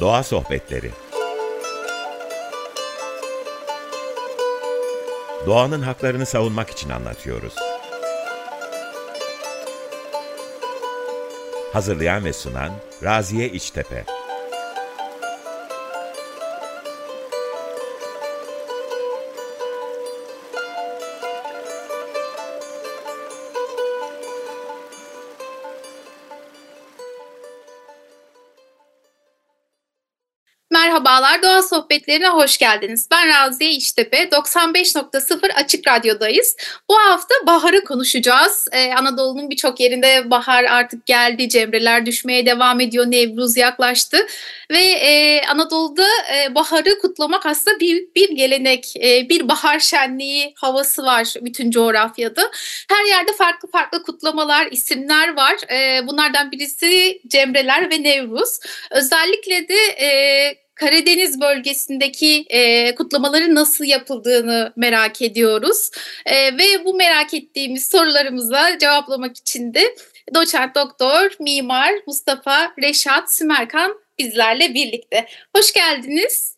Doğa Sohbetleri Doğanın haklarını savunmak için anlatıyoruz. Hazırlayan ve sunan Raziye İçtepe Merhabalar, Doğa Sohbetlerine hoş geldiniz. Ben Raziye İştepe, 95.0 Açık Radyo'dayız. Bu hafta baharı konuşacağız. Ee, Anadolu'nun birçok yerinde bahar artık geldi, cemreler düşmeye devam ediyor, Nevruz yaklaştı. Ve e, Anadolu'da e, baharı kutlamak aslında büyük bir gelenek, e, bir bahar şenliği havası var bütün coğrafyada. Her yerde farklı farklı kutlamalar, isimler var. E, bunlardan birisi cemreler ve Nevruz. Özellikle de... E, Karadeniz bölgesindeki e, kutlamaların nasıl yapıldığını merak ediyoruz. E, ve bu merak ettiğimiz sorularımıza cevaplamak için de doçent doktor, mimar Mustafa Reşat Sümerkan bizlerle birlikte. Hoş geldiniz.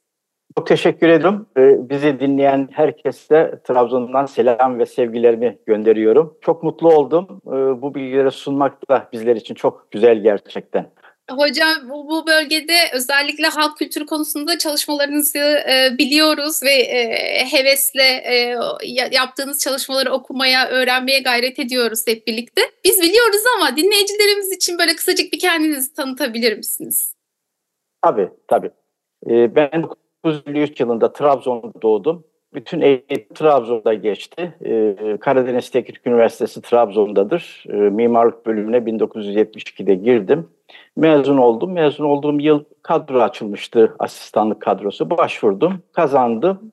Çok teşekkür ederim. Ee, bizi dinleyen herkese Trabzon'dan selam ve sevgilerimi gönderiyorum. Çok mutlu oldum. Ee, bu bilgileri sunmak da bizler için çok güzel gerçekten. Hocam bu, bu bölgede özellikle halk kültürü konusunda çalışmalarınızı e, biliyoruz ve e, hevesle e, yaptığınız çalışmaları okumaya, öğrenmeye gayret ediyoruz hep birlikte. Biz biliyoruz ama dinleyicilerimiz için böyle kısacık bir kendinizi tanıtabilir misiniz? Tabii, tabii. Ee, ben 1953 yılında Trabzon'da doğdum. Bütün eğitim Trabzon'da geçti. Ee, Karadeniz Teknik Üniversitesi Trabzon'dadır. Ee, mimarlık bölümüne 1972'de girdim. Mezun oldum. Mezun olduğum yıl kadro açılmıştı, asistanlık kadrosu. Başvurdum, kazandım.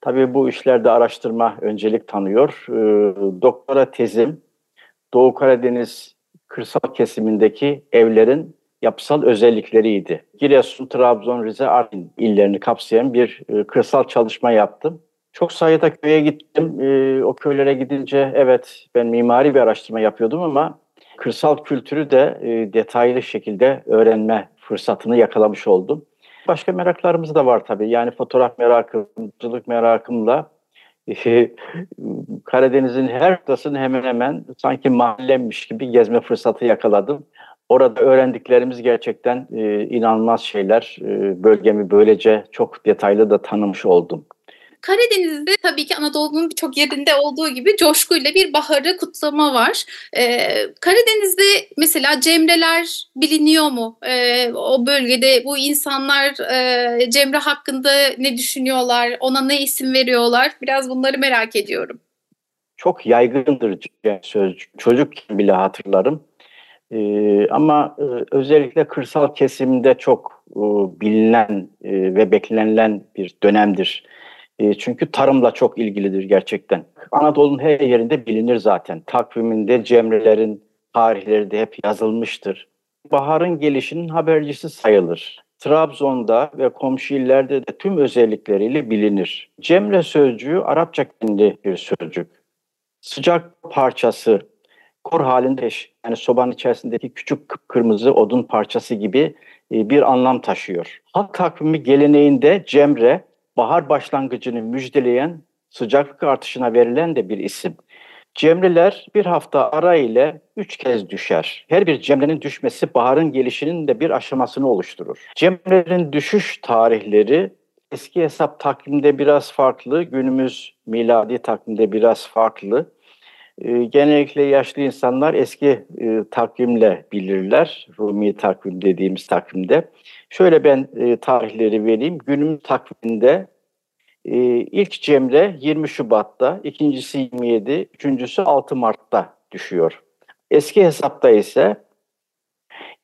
Tabii bu işlerde araştırma öncelik tanıyor. Ee, doktora tezim Doğu Karadeniz kırsal kesimindeki evlerin yapısal özellikleriydi. Giresun, Trabzon, Rize, Artvin illerini kapsayan bir e, kırsal çalışma yaptım. Çok sayıda köye gittim. E, o köylere gidince evet ben mimari bir araştırma yapıyordum ama kırsal kültürü de e, detaylı şekilde öğrenme fırsatını yakalamış oldum. Başka meraklarımız da var tabii. Yani fotoğraf merakımcılık merakımla e, Karadeniz'in her noktasını hemen hemen sanki mahallemmiş gibi gezme fırsatı yakaladım. Orada öğrendiklerimiz gerçekten e, inanılmaz şeyler. E, bölgemi böylece çok detaylı da tanımış oldum. Karadeniz'de tabii ki Anadolu'nun birçok yerinde olduğu gibi coşkuyla bir baharı kutlama var. Ee, Karadeniz'de mesela cemreler biliniyor mu? Ee, o bölgede bu insanlar e, cemre hakkında ne düşünüyorlar? Ona ne isim veriyorlar? Biraz bunları merak ediyorum. Çok yaygındır sözcük. Çocukken bile hatırlarım. Ee, ama e, özellikle kırsal kesimde çok e, bilinen e, ve beklenilen bir dönemdir. E, çünkü tarımla çok ilgilidir gerçekten. Anadolu'nun her yerinde bilinir zaten. Takviminde cemrelerin tarihleri de hep yazılmıştır. Baharın gelişinin habercisi sayılır. Trabzon'da ve komşu illerde de tüm özellikleriyle bilinir. Cemre sözcüğü Arapça kendi bir sözcük. Sıcak parçası, kor halinde yani sobanın içerisindeki küçük kırmızı odun parçası gibi e, bir anlam taşıyor. Halk takvimi geleneğinde cemre bahar başlangıcını müjdeleyen sıcaklık artışına verilen de bir isim. Cemreler bir hafta ara ile üç kez düşer. Her bir cemrenin düşmesi baharın gelişinin de bir aşamasını oluşturur. Cemrelerin düşüş tarihleri eski hesap takvimde biraz farklı, günümüz miladi takvimde biraz farklı. Ee, genellikle yaşlı insanlar eski e, takvimle bilirler, Rumi takvim dediğimiz takvimde. Şöyle ben e, tarihleri vereyim. Günümüz takviminde e, ilk cemre 20 Şubat'ta, ikincisi 27, üçüncüsü 6 Mart'ta düşüyor. Eski hesapta ise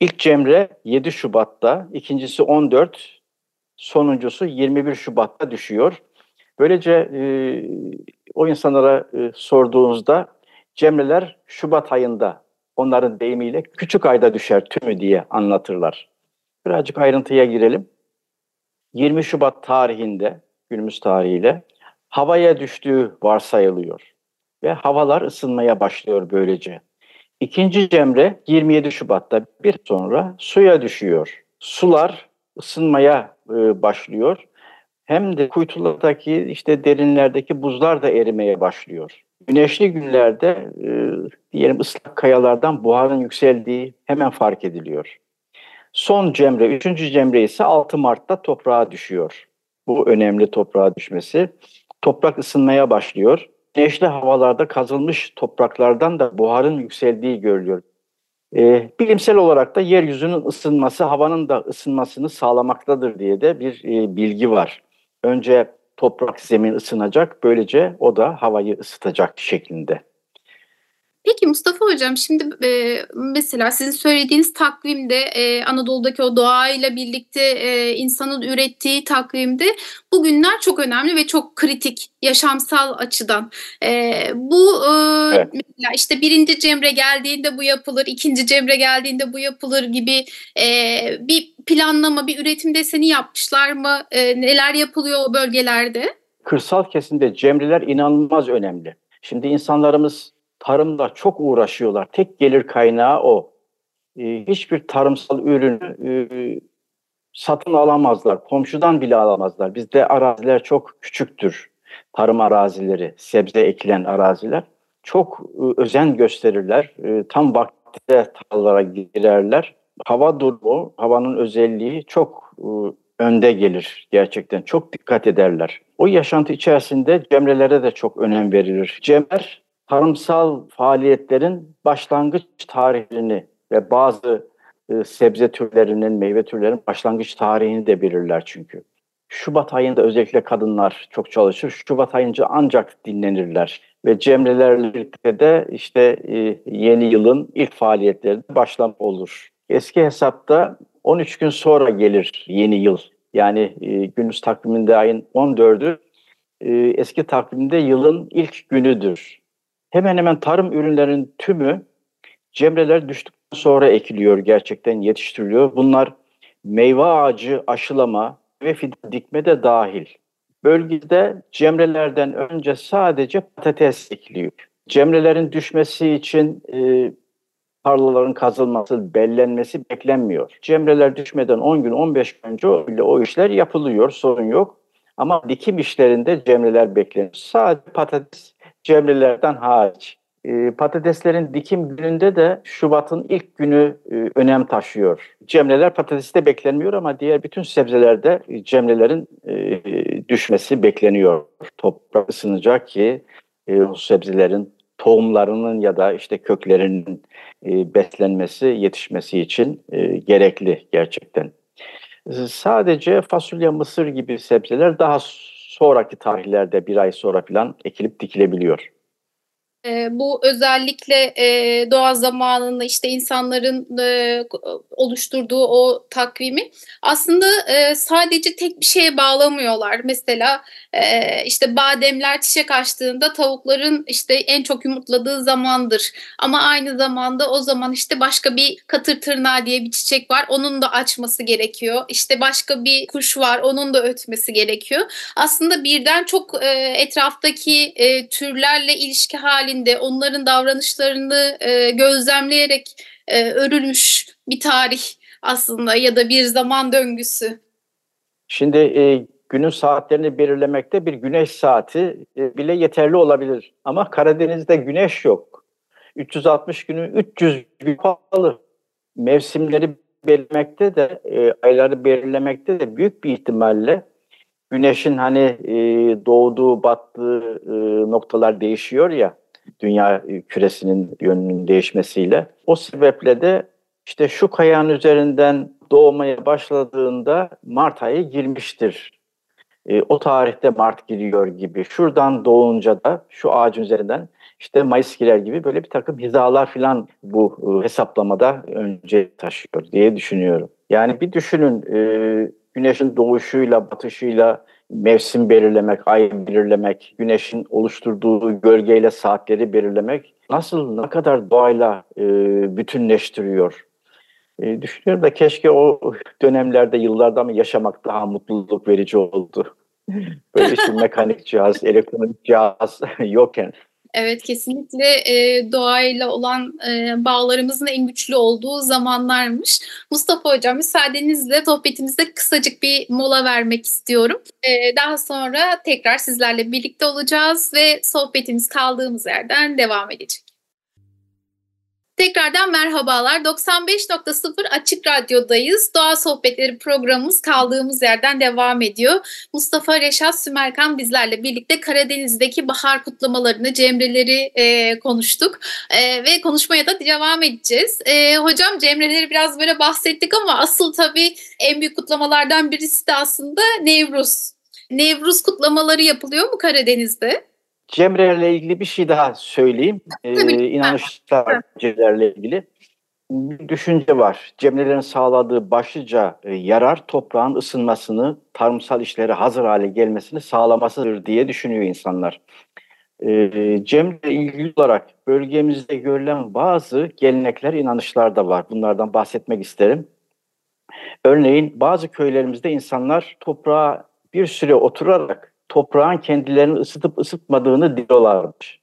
ilk cemre 7 Şubat'ta, ikincisi 14, sonuncusu 21 Şubat'ta düşüyor. Böylece e, o insanlara e, sorduğunuzda cemreler Şubat ayında onların deyimiyle küçük ayda düşer tümü diye anlatırlar. Birazcık ayrıntıya girelim. 20 Şubat tarihinde, günümüz tarihiyle havaya düştüğü varsayılıyor. Ve havalar ısınmaya başlıyor böylece. İkinci cemre 27 Şubat'ta bir sonra suya düşüyor. Sular ısınmaya e, başlıyor. Hem de kuytulardaki işte derinlerdeki buzlar da erimeye başlıyor. Güneşli günlerde e, diyelim ıslak kayalardan buharın yükseldiği hemen fark ediliyor. Son cemre, üçüncü cemre ise 6 Mart'ta toprağa düşüyor. Bu önemli toprağa düşmesi. Toprak ısınmaya başlıyor. Güneşli havalarda kazılmış topraklardan da buharın yükseldiği görülüyor. E, bilimsel olarak da yeryüzünün ısınması havanın da ısınmasını sağlamaktadır diye de bir e, bilgi var. Önce toprak zemin ısınacak böylece o da havayı ısıtacak şeklinde. Peki Mustafa Hocam şimdi e, mesela sizin söylediğiniz takvimde e, Anadolu'daki o doğayla birlikte e, insanın ürettiği takvimde bugünler çok önemli ve çok kritik yaşamsal açıdan. E, bu e, evet. mesela işte birinci cemre geldiğinde bu yapılır, ikinci cemre geldiğinde bu yapılır gibi e, bir planlama, bir üretim deseni yapmışlar mı? E, neler yapılıyor o bölgelerde? Kırsal kesimde cemreler inanılmaz önemli. Şimdi insanlarımız tarımda çok uğraşıyorlar. Tek gelir kaynağı o. Ee, hiçbir tarımsal ürünü e, satın alamazlar. Komşudan bile alamazlar. Bizde araziler çok küçüktür. Tarım arazileri, sebze ekilen araziler. Çok e, özen gösterirler. E, tam vaktinde tarlalara girerler. Hava durumu, havanın özelliği çok önde gelir gerçekten. Çok dikkat ederler. O yaşantı içerisinde cemrelere de çok önem verilir. Cemrer tarımsal faaliyetlerin başlangıç tarihini ve bazı e, sebze türlerinin, meyve türlerinin başlangıç tarihini de belirler çünkü. Şubat ayında özellikle kadınlar çok çalışır. Şubat ayınca ancak dinlenirler. Ve cemrelerle birlikte de işte e, yeni yılın ilk faaliyetleri başlam olur. Eski hesapta 13 gün sonra gelir yeni yıl. Yani e, günümüz takviminde ayın 14'ü e, eski takvimde yılın ilk günüdür hemen hemen tarım ürünlerinin tümü cemreler düştükten sonra ekiliyor gerçekten yetiştiriliyor. Bunlar meyve ağacı aşılama ve fidan dikme de dahil. Bölgede cemrelerden önce sadece patates ekiliyor. Cemrelerin düşmesi için e, tarlaların kazılması, bellenmesi beklenmiyor. Cemreler düşmeden 10 gün, 15 gün önce o, o işler yapılıyor, sorun yok. Ama dikim işlerinde cemreler bekleniyor. Sadece patates cemrelerden hariç. E, patateslerin dikim gününde de Şubat'ın ilk günü e, önem taşıyor. Cemreler patateste beklenmiyor ama diğer bütün sebzelerde e, cemrelerin e, düşmesi bekleniyor. Toprak ısınacak ki e, o sebzelerin tohumlarının ya da işte köklerinin e, beslenmesi, yetişmesi için e, gerekli gerçekten. Sadece fasulye, mısır gibi sebzeler daha sonraki tarihlerde bir ay sonra falan ekilip dikilebiliyor. E, bu özellikle e, doğa zamanında işte insanların e, oluşturduğu o takvimi aslında e, sadece tek bir şeye bağlamıyorlar. Mesela e, işte bademler çiçek açtığında tavukların işte en çok yumurtladığı zamandır. Ama aynı zamanda o zaman işte başka bir katır tırnağı diye bir çiçek var. Onun da açması gerekiyor. İşte başka bir kuş var. Onun da ötmesi gerekiyor. Aslında birden çok e, etraftaki e, türlerle ilişki halinde onların davranışlarını e, gözlemleyerek e, örülmüş bir tarih aslında ya da bir zaman döngüsü. Şimdi e, günün saatlerini belirlemekte bir güneş saati e, bile yeterli olabilir. Ama Karadeniz'de güneş yok. 360 günü 300 gün pahalı. Mevsimleri belirlemekte de, e, ayları belirlemekte de büyük bir ihtimalle güneşin hani e, doğduğu, battığı e, noktalar değişiyor ya dünya küresinin yönünün değişmesiyle. O sebeple de işte şu kayanın üzerinden doğmaya başladığında Mart ayı girmiştir e, o tarihte Mart giriyor gibi, şuradan doğunca da şu ağacın üzerinden işte Mayıs girer gibi böyle bir takım hizalar falan bu e, hesaplamada önce taşıyor diye düşünüyorum. Yani bir düşünün e, güneşin doğuşuyla batışıyla mevsim belirlemek, ay belirlemek, güneşin oluşturduğu gölgeyle saatleri belirlemek nasıl ne kadar doğayla e, bütünleştiriyor. E, düşünüyorum da keşke o dönemlerde, yıllarda mı yaşamak daha mutluluk verici oldu. Böyle işte mekanik cihaz, elektronik cihaz yokken Evet kesinlikle e, doğayla olan e, bağlarımızın en güçlü olduğu zamanlarmış. Mustafa Hocam müsaadenizle sohbetimizde kısacık bir mola vermek istiyorum. E, daha sonra tekrar sizlerle birlikte olacağız ve sohbetimiz kaldığımız yerden devam edecek. Tekrardan merhabalar. 95.0 Açık Radyo'dayız. Doğa Sohbetleri programımız kaldığımız yerden devam ediyor. Mustafa Reşat Sümerkan bizlerle birlikte Karadeniz'deki bahar kutlamalarını, cemreleri e, konuştuk. E, ve konuşmaya da devam edeceğiz. E, hocam cemreleri biraz böyle bahsettik ama asıl tabii en büyük kutlamalardan birisi de aslında Nevruz. Nevruz kutlamaları yapılıyor mu Karadeniz'de? Cemrelerle ilgili bir şey daha söyleyeyim. Ee, inanışlar Cemrelerle ilgili. Bir düşünce var. Cemrelerin sağladığı başlıca e, yarar toprağın ısınmasını, tarımsal işlere hazır hale gelmesini sağlamasıdır diye düşünüyor insanlar. Ee, Cemre ilgili olarak bölgemizde görülen bazı gelenekler, inanışlar da var. Bunlardan bahsetmek isterim. Örneğin bazı köylerimizde insanlar toprağa bir süre oturarak toprağın kendilerini ısıtıp ısıtmadığını diyorlarmış.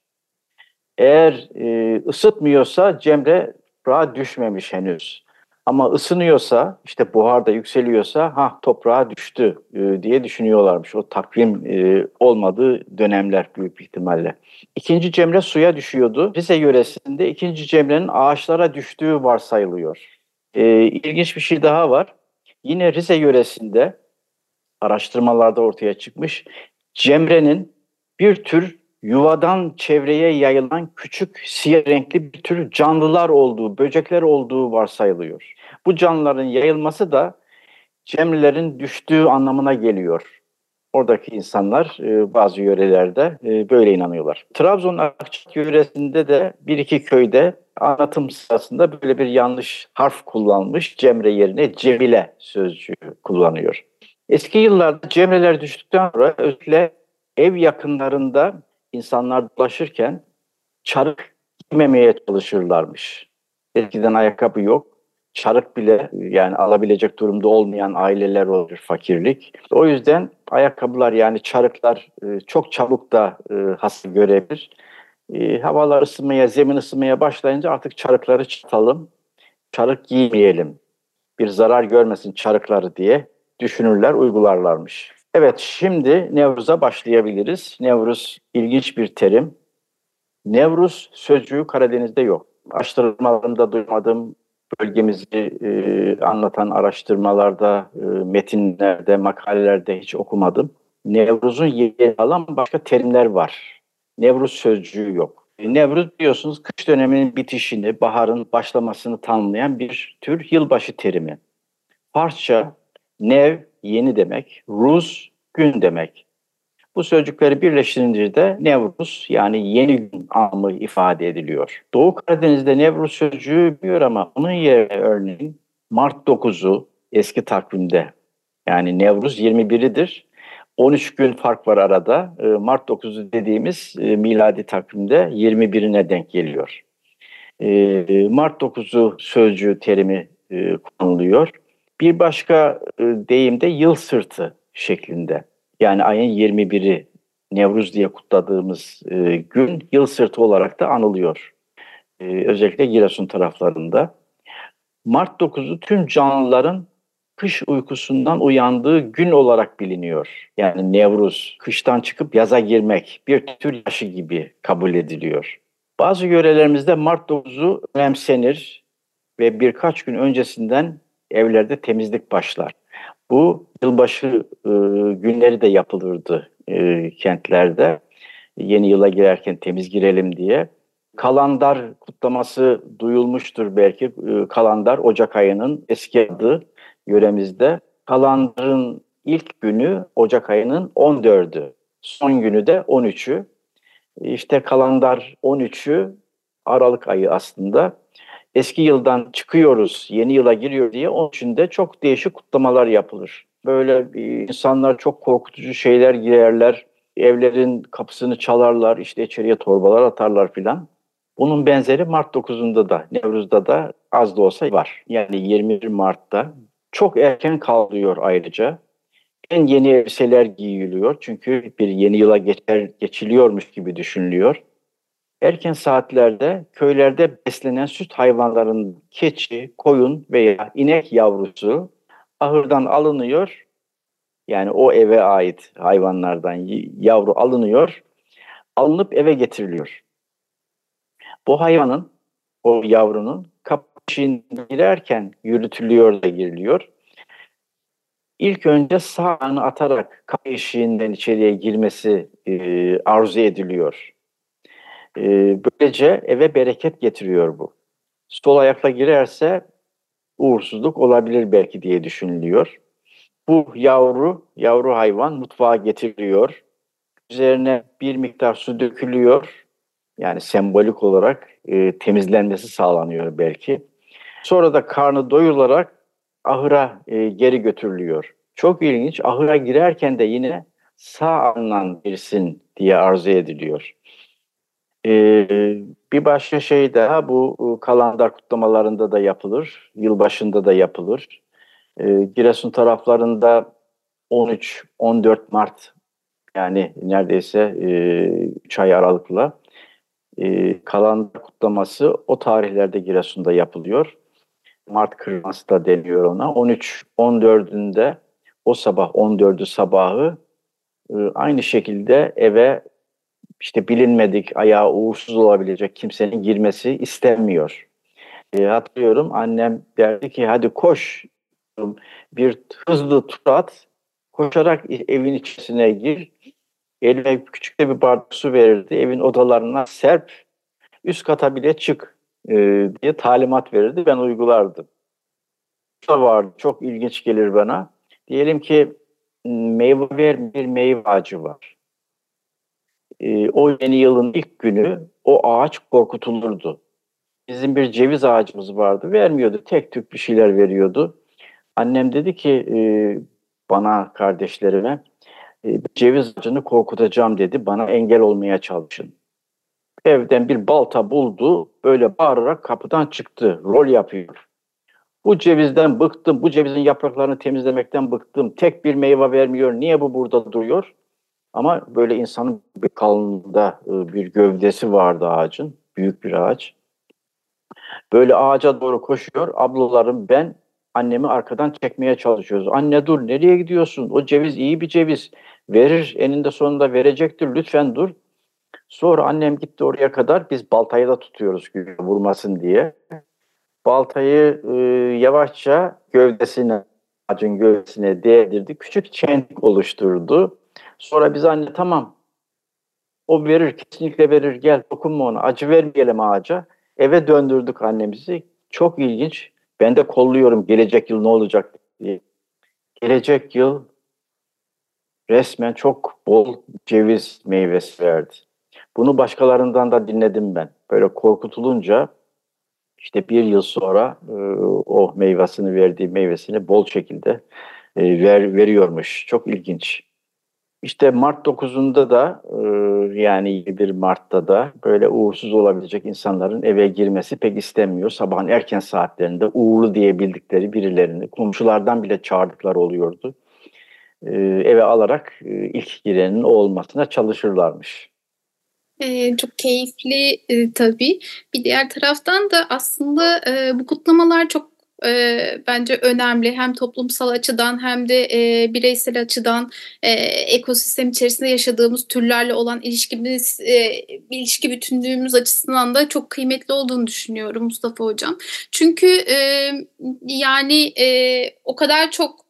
Eğer e, ısıtmıyorsa Cemre toprağa düşmemiş henüz. Ama ısınıyorsa, işte buhar da yükseliyorsa ha toprağa düştü e, diye düşünüyorlarmış. O takvim e, olmadığı dönemler büyük ihtimalle. İkinci Cemre suya düşüyordu. Rize yöresinde ikinci Cemre'nin ağaçlara düştüğü varsayılıyor. E, ilginç bir şey daha var. Yine Rize yöresinde araştırmalarda ortaya çıkmış. Cemre'nin bir tür yuvadan çevreye yayılan küçük siyah renkli bir tür canlılar olduğu, böcekler olduğu varsayılıyor. Bu canlıların yayılması da Cemrelerin düştüğü anlamına geliyor. Oradaki insanlar e, bazı yörelerde e, böyle inanıyorlar. Trabzon Akçak yöresinde de bir iki köyde anlatım sırasında böyle bir yanlış harf kullanmış. Cemre yerine Cemile sözcüğü kullanıyor. Eski yıllarda cemreler düştükten sonra özellikle ev yakınlarında insanlar dolaşırken çarık giymemeye çalışırlarmış. Eskiden ayakkabı yok. Çarık bile yani alabilecek durumda olmayan aileler olur fakirlik. O yüzden ayakkabılar yani çarıklar e, çok çabuk da e, hasıl görebilir. E, havalar ısınmaya, zemin ısınmaya başlayınca artık çarıkları çıtalım. Çarık giymeyelim. Bir zarar görmesin çarıkları diye düşünürler, uygularlarmış. Evet, şimdi Nevruz'a başlayabiliriz. Nevruz ilginç bir terim. Nevruz sözcüğü Karadeniz'de yok. Araştırmalarımda duymadım, bölgemizi e, anlatan araştırmalarda, e, metinlerde, makalelerde hiç okumadım. Nevruz'un yeri alan başka terimler var. Nevruz sözcüğü yok. Nevruz biliyorsunuz kış döneminin bitişini, baharın başlamasını tanımlayan bir tür yılbaşı terimi. Farsça Nev yeni demek, Ruz gün demek. Bu sözcükleri birleştirince de Nevruz yani yeni gün anlamı ifade ediliyor. Doğu Karadeniz'de Nevruz sözcüğü biliyor ama onun yerine örneğin Mart 9'u eski takvimde yani Nevruz 21'idir. 13 gün fark var arada. Ee, Mart 9'u dediğimiz e, miladi takvimde 21'ine denk geliyor. Ee, Mart 9'u sözcüğü terimi e, kullanılıyor. Bir başka e, deyim de yıl sırtı şeklinde. Yani ayın 21'i Nevruz diye kutladığımız e, gün yıl sırtı olarak da anılıyor. E, özellikle Giresun taraflarında. Mart 9'u tüm canlıların kış uykusundan uyandığı gün olarak biliniyor. Yani Nevruz, kıştan çıkıp yaza girmek bir tür yaşı gibi kabul ediliyor. Bazı yörelerimizde Mart 9'u önemsenir ve birkaç gün öncesinden evlerde temizlik başlar. Bu yılbaşı e, günleri de yapılırdı e, kentlerde. Yeni yıla girerken temiz girelim diye. Kalandar kutlaması duyulmuştur belki. E, Kalandar Ocak ayının eski adı yöremizde. Kalandar'ın ilk günü Ocak ayının 14'ü. Son günü de 13'ü. İşte Kalandar 13'ü Aralık ayı aslında eski yıldan çıkıyoruz, yeni yıla giriyor diye onun için de çok değişik kutlamalar yapılır. Böyle insanlar çok korkutucu şeyler giyerler, evlerin kapısını çalarlar, işte içeriye torbalar atarlar filan. Bunun benzeri Mart 9'unda da, Nevruz'da da az da olsa var. Yani 21 Mart'ta çok erken kaldırıyor ayrıca. En yeni elbiseler giyiliyor çünkü bir yeni yıla geçer, geçiliyormuş gibi düşünülüyor. Erken saatlerde köylerde beslenen süt hayvanların keçi, koyun veya inek yavrusu ahırdan alınıyor. Yani o eve ait hayvanlardan yavru alınıyor, alınıp eve getiriliyor. Bu hayvanın, o yavrunun kapı girerken yürütülüyor da giriliyor. İlk önce sağını atarak kapı eşiğinden içeriye girmesi e, arzu ediliyor. E, böylece eve bereket getiriyor bu. Sol ayakla girerse uğursuzluk olabilir belki diye düşünülüyor. Bu yavru, yavru hayvan mutfağa getiriliyor. Üzerine bir miktar su dökülüyor. Yani sembolik olarak e, temizlenmesi sağlanıyor belki. Sonra da karnı doyularak ahıra e, geri götürülüyor. Çok ilginç. Ahıra girerken de yine sağ alınan girsin diye arzu ediliyor. Ee, bir başka şey daha bu e, kalandar kutlamalarında da yapılır. Yılbaşında da yapılır. Ee, Giresun taraflarında 13-14 Mart yani neredeyse e, 3 ay aralıkla e, kalandar kutlaması o tarihlerde Giresun'da yapılıyor. Mart kırması da deniyor ona. 13-14'ünde o sabah 14'ü sabahı e, aynı şekilde eve işte bilinmedik, ayağı uğursuz olabilecek kimsenin girmesi istenmiyor. E, hatırlıyorum annem derdi ki hadi koş bir hızlı tur at, koşarak evin içerisine gir. Eline küçük bir bardak su verirdi. Evin odalarına serp, üst kata bile çık e, diye talimat verirdi. Ben uygulardım. da vardı, çok ilginç gelir bana. Diyelim ki meyve ver bir meyve ağacı var e, o yeni yılın ilk günü o ağaç korkutulurdu. Bizim bir ceviz ağacımız vardı. Vermiyordu. Tek tük bir şeyler veriyordu. Annem dedi ki e, bana kardeşlerime e, ceviz ağacını korkutacağım dedi. Bana engel olmaya çalışın. Evden bir balta buldu. Böyle bağırarak kapıdan çıktı. Rol yapıyor. Bu cevizden bıktım. Bu cevizin yapraklarını temizlemekten bıktım. Tek bir meyve vermiyor. Niye bu burada duruyor? Ama böyle insanın bir kalınlığında e, bir gövdesi vardı ağacın. Büyük bir ağaç. Böyle ağaca doğru koşuyor. Ablalarım ben annemi arkadan çekmeye çalışıyoruz. Anne dur nereye gidiyorsun? O ceviz iyi bir ceviz. Verir eninde sonunda verecektir. Lütfen dur. Sonra annem gitti oraya kadar. Biz baltayı da tutuyoruz vurmasın diye. Baltayı e, yavaşça gövdesine, ağacın gövdesine değdirdi. Küçük çentik oluşturdu. Sonra biz anne tamam o verir kesinlikle verir gel dokunma ona acı vermeyelim ağaca. Eve döndürdük annemizi. Çok ilginç. Ben de kolluyorum gelecek yıl ne olacak diye. Gelecek yıl resmen çok bol ceviz meyvesi verdi. Bunu başkalarından da dinledim ben. Böyle korkutulunca işte bir yıl sonra e, o meyvesini verdiği meyvesini bol şekilde e, ver, veriyormuş. Çok ilginç. İşte Mart 9'unda da e, yani bir Mart'ta da böyle uğursuz olabilecek insanların eve girmesi pek istenmiyor. Sabahın erken saatlerinde uğurlu diyebildikleri birilerini komşulardan bile çağırdıkları oluyordu. E, eve alarak e, ilk girenin o olmasına çalışırlarmış. Ee, çok keyifli e, tabii. Bir diğer taraftan da aslında e, bu kutlamalar çok e, bence önemli. Hem toplumsal açıdan hem de e, bireysel açıdan e, ekosistem içerisinde yaşadığımız türlerle olan ilişkimiz, e, ilişki bütünlüğümüz açısından da çok kıymetli olduğunu düşünüyorum Mustafa Hocam. Çünkü e, yani e, o kadar çok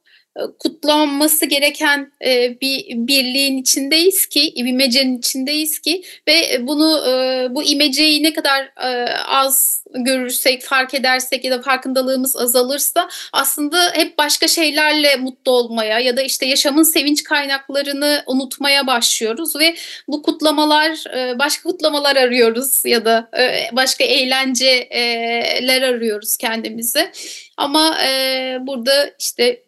kutlanması gereken e, bir birliğin içindeyiz ki, imecenin içindeyiz ki ve bunu e, bu imeceyi ne kadar az görürsek, fark edersek ya da farkındalığımız azalırsa aslında hep başka şeylerle mutlu olmaya ya da işte yaşamın sevinç kaynaklarını unutmaya başlıyoruz ve bu kutlamalar başka kutlamalar arıyoruz ya da başka eğlenceler arıyoruz kendimize. Ama burada işte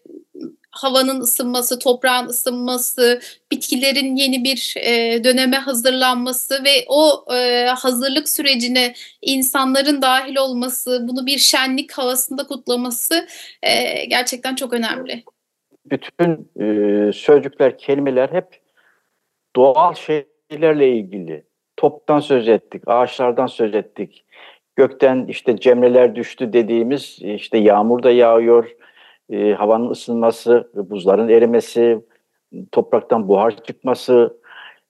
havanın ısınması, toprağın ısınması, bitkilerin yeni bir e, döneme hazırlanması ve o e, hazırlık sürecine insanların dahil olması, bunu bir şenlik havasında kutlaması e, gerçekten çok önemli. Bütün e, sözcükler, kelimeler hep doğal şeylerle ilgili. toptan söz ettik, ağaçlardan söz ettik. Gökten işte cemreler düştü dediğimiz işte yağmur da yağıyor, e, havanın ısınması, buzların erimesi, topraktan buhar çıkması,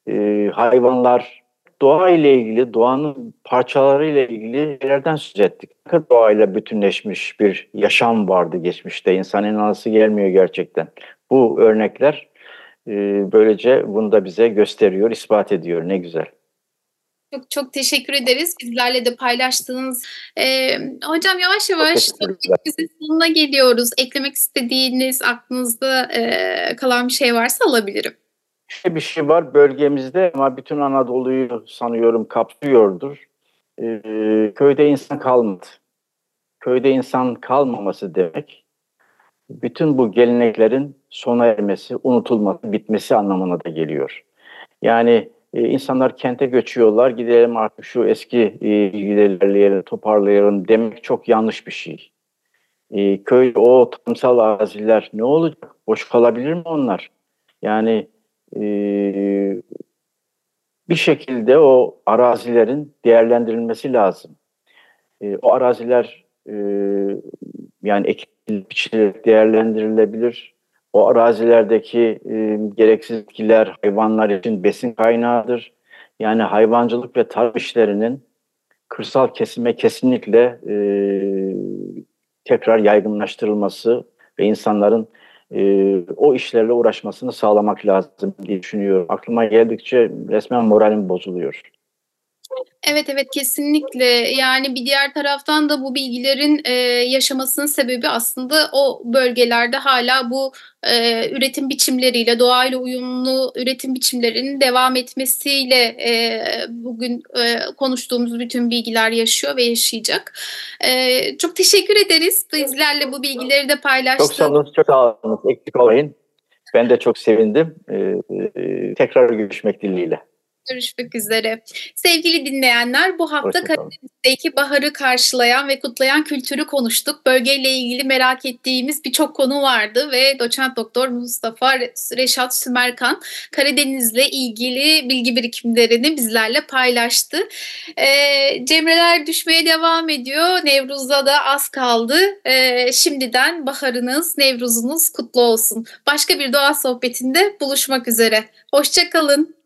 e, hayvanlar, doğa ile ilgili, doğanın parçaları ile ilgili şeylerden söz ettik. Doğayla bütünleşmiş bir yaşam vardı geçmişte. İnsan inanası gelmiyor gerçekten. Bu örnekler e, böylece bunu da bize gösteriyor, ispat ediyor. Ne güzel. Çok çok teşekkür ederiz bizlerle de paylaştığınız. Ee, hocam yavaş yavaş sonuna geliyoruz. Eklemek istediğiniz aklınızda e, kalan bir şey varsa alabilirim. İşte bir şey var bölgemizde ama bütün Anadolu'yu sanıyorum kapsıyordur. Ee, köyde insan kalmadı. Köyde insan kalmaması demek bütün bu geleneklerin sona ermesi, unutulması, bitmesi anlamına da geliyor. Yani e, insanlar kente göçüyorlar, gidelim artık şu eski e, giderlerini toparlayalım demek çok yanlış bir şey. E, köy o tarımsal araziler ne olacak? Boş kalabilir mi onlar? Yani e, bir şekilde o arazilerin değerlendirilmesi lazım. E, o araziler e, yani ekilip biçilerek değerlendirilebilir. O arazilerdeki e, gereksiz bitkiler hayvanlar için besin kaynağıdır. Yani hayvancılık ve tarım işlerinin kırsal kesime kesinlikle e, tekrar yaygınlaştırılması ve insanların e, o işlerle uğraşmasını sağlamak lazım diye düşünüyorum. Aklıma geldikçe resmen moralim bozuluyor. Evet evet kesinlikle yani bir diğer taraftan da bu bilgilerin e, yaşamasının sebebi aslında o bölgelerde hala bu e, üretim biçimleriyle doğayla uyumlu üretim biçimlerinin devam etmesiyle e, bugün e, konuştuğumuz bütün bilgiler yaşıyor ve yaşayacak. E, çok teşekkür ederiz bizlerle bu bilgileri de paylaştınız. Çok sağ olun, çok sağ olun. Eksik olmayın. Ben de çok sevindim. E, e, tekrar görüşmek dileğiyle. Görüşmek üzere. Sevgili dinleyenler bu hafta Karadeniz'deki baharı karşılayan ve kutlayan kültürü konuştuk. Bölgeyle ilgili merak ettiğimiz birçok konu vardı ve doçent doktor Mustafa Reşat Sümerkan Karadeniz'le ilgili bilgi birikimlerini bizlerle paylaştı. Ee, cemreler düşmeye devam ediyor. Nevruz'da da az kaldı. Ee, şimdiden baharınız, Nevruz'unuz kutlu olsun. Başka bir doğa sohbetinde buluşmak üzere. Hoşçakalın.